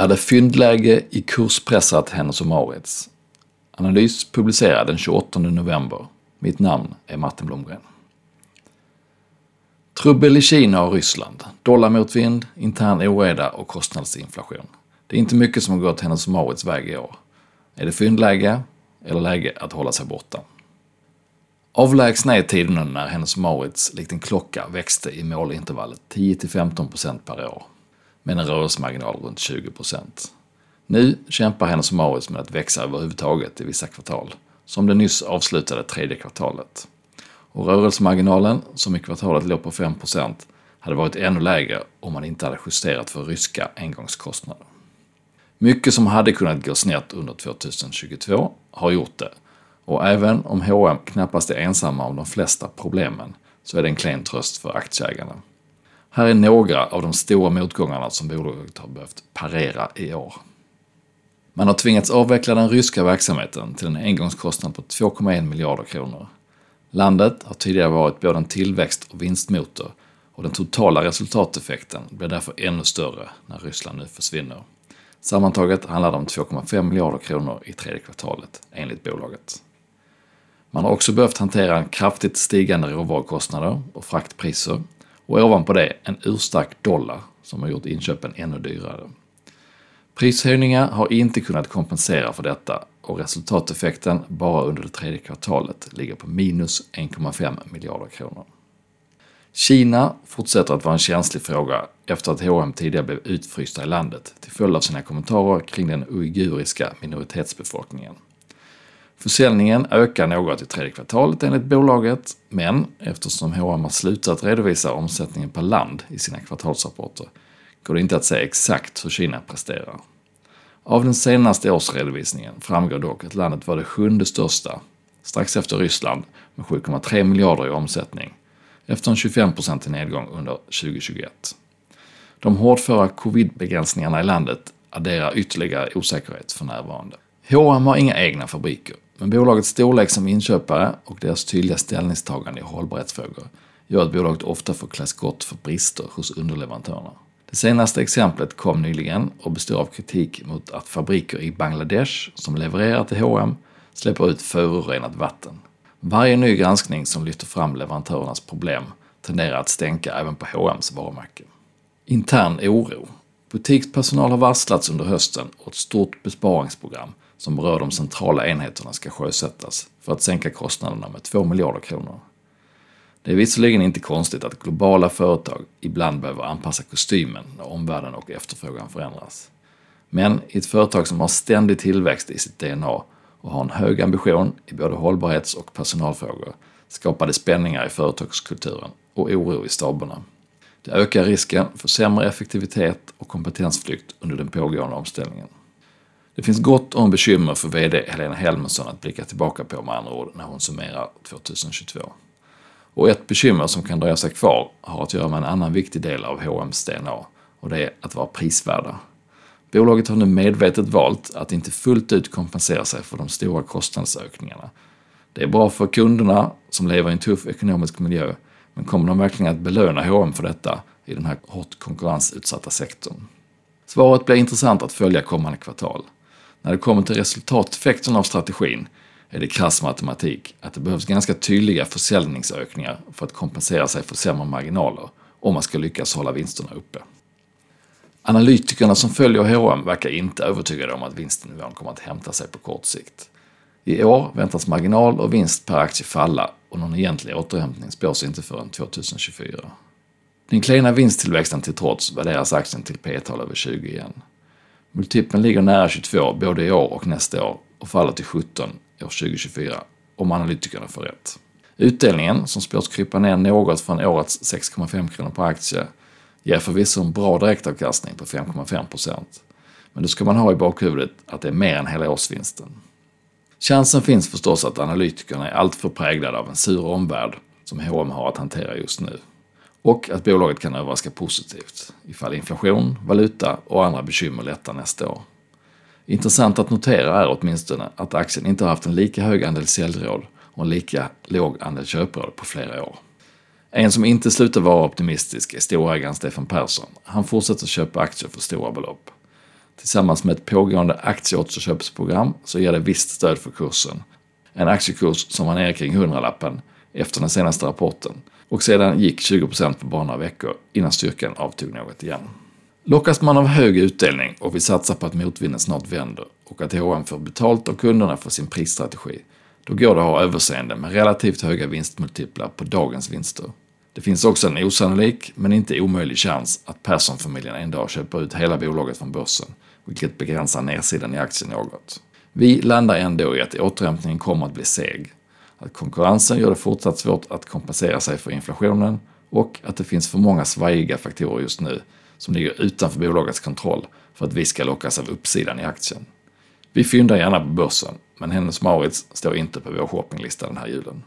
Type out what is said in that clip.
Är det fyndläge i kurspressat Hennes Mauritz? Analys publicerad den 28 november. Mitt namn är Martin Blomgren. Trubbel i Kina och Ryssland. Dollarmotvind, intern oreda och kostnadsinflation. Det är inte mycket som har gått Hennes Mauritz väg i år. Är det fyndläge eller läge att hålla sig borta? Avlägsna är tiderna när Hennes Maurits likt en klocka växte i målintervallet 10-15% per år med en rörelsemarginal runt 20 procent. Nu kämpar Hennes Mauritz med att växa överhuvudtaget i vissa kvartal, som det nyss avslutade tredje kvartalet. Och rörelsemarginalen, som i kvartalet låg på 5 procent, hade varit ännu lägre om man inte hade justerat för ryska engångskostnader. Mycket som hade kunnat gå snett under 2022 har gjort det och även om H&M knappast är ensamma om de flesta problemen så är det en klen tröst för aktieägarna. Här är några av de stora motgångarna som bolaget har behövt parera i år. Man har tvingats avveckla den ryska verksamheten till en engångskostnad på 2,1 miljarder kronor. Landet har tidigare varit både en tillväxt och vinstmotor och den totala resultateffekten blir därför ännu större när Ryssland nu försvinner. Sammantaget handlar det om 2,5 miljarder kronor i tredje kvartalet, enligt bolaget. Man har också behövt hantera kraftigt stigande råvarukostnader och fraktpriser och ovanpå det en urstark dollar som har gjort inköpen ännu dyrare. Prishöjningar har inte kunnat kompensera för detta och resultateffekten bara under det tredje kvartalet ligger på minus 1,5 miljarder kronor. Kina fortsätter att vara en känslig fråga efter att H&M tidigare blev utfrysta i landet till följd av sina kommentarer kring den uiguriska minoritetsbefolkningen. Försäljningen ökar något i tredje kvartalet enligt bolaget, men eftersom H&M har slutat redovisa omsättningen per land i sina kvartalsrapporter går det inte att säga exakt hur Kina presterar. Av den senaste årsredovisningen framgår dock att landet var det sjunde största, strax efter Ryssland, med 7,3 miljarder i omsättning, efter en 25% nedgång under 2021. De hårdföra covid-begränsningarna i landet adderar ytterligare osäkerhet för närvarande. H&M har inga egna fabriker, men bolagets storlek som inköpare och deras tydliga ställningstagande i hållbarhetsfrågor gör att bolaget ofta får klä skott för brister hos underleverantörerna. Det senaste exemplet kom nyligen och består av kritik mot att fabriker i Bangladesh som levererar till H&M släpper ut förorenat vatten. Varje ny granskning som lyfter fram leverantörernas problem tenderar att stänka även på H&M's varumärke. Intern oro. Butikspersonal har varslats under hösten och ett stort besparingsprogram som berör de centrala enheterna ska sjösättas för att sänka kostnaderna med 2 miljarder kronor. Det är visserligen inte konstigt att globala företag ibland behöver anpassa kostymen när omvärlden och efterfrågan förändras. Men i ett företag som har ständig tillväxt i sitt DNA och har en hög ambition i både hållbarhets och personalfrågor skapar det spänningar i företagskulturen och oro i staberna. Det ökar risken för sämre effektivitet och kompetensflykt under den pågående omställningen. Det finns gott om bekymmer för VD Helena Helmersson att blicka tillbaka på med andra ord när hon summerar 2022. Och ett bekymmer som kan dröja sig kvar har att göra med en annan viktig del av H&M's DNA och det är att vara prisvärda. Bolaget har nu medvetet valt att inte fullt ut kompensera sig för de stora kostnadsökningarna. Det är bra för kunderna som lever i en tuff ekonomisk miljö, men kommer de verkligen att belöna H&M för detta i den här hårt konkurrensutsatta sektorn? Svaret blir intressant att följa kommande kvartal. När det kommer till resultateffekten av strategin är det krass matematik att det behövs ganska tydliga försäljningsökningar för att kompensera sig för sämre marginaler om man ska lyckas hålla vinsterna uppe. Analytikerna som följer H&M verkar inte övertygade om att vinstnivån kommer att hämta sig på kort sikt. I år väntas marginal och vinst per aktie falla och någon egentlig återhämtning spås inte förrän 2024. Den klena vinsttillväxten till trots värderas aktien till P-tal över 20 igen. Multipeln ligger nära 22 både i år och nästa år och faller till 17 år 2024 om analytikerna får rätt. Utdelningen, som spås krypa ner något från årets 6,5 kronor per aktie, ger förvisso en bra direktavkastning på 5,5 procent. Men då ska man ha i bakhuvudet att det är mer än hela årsvinsten. Chansen finns förstås att analytikerna är alltför präglade av en sur omvärld som H&M har att hantera just nu. Och att bolaget kan överraska positivt ifall inflation, valuta och andra bekymmer lättar nästa år. Intressant att notera är åtminstone att aktien inte har haft en lika hög andel säljråd och en lika låg andel köpråd på flera år. En som inte slutar vara optimistisk är storägaren Stefan Persson. Han fortsätter köpa aktier för stora belopp. Tillsammans med ett pågående aktieåterköpsprogram så ger det visst stöd för kursen. En aktiekurs som var nere kring 100-lappen efter den senaste rapporten och sedan gick 20% på bara några veckor innan styrkan avtog något igen. Lockas man av hög utdelning och vill satsa på att motvinden snart vänder och att H&M får betalt av kunderna för sin prisstrategi, då går det att ha överseende med relativt höga vinstmultiplar på dagens vinster. Det finns också en osannolik, men inte omöjlig chans att Perssonfamiljen en dag köper ut hela bolaget från börsen, vilket begränsar nedsidan i aktien något. Vi landar ändå i att återhämtningen kommer att bli seg, att konkurrensen gör det fortsatt svårt att kompensera sig för inflationen och att det finns för många svajiga faktorer just nu som ligger utanför bolagets kontroll för att vi ska lockas av uppsidan i aktien. Vi fyndar gärna på börsen, men Hennes Mauritz står inte på vår shoppinglista den här julen.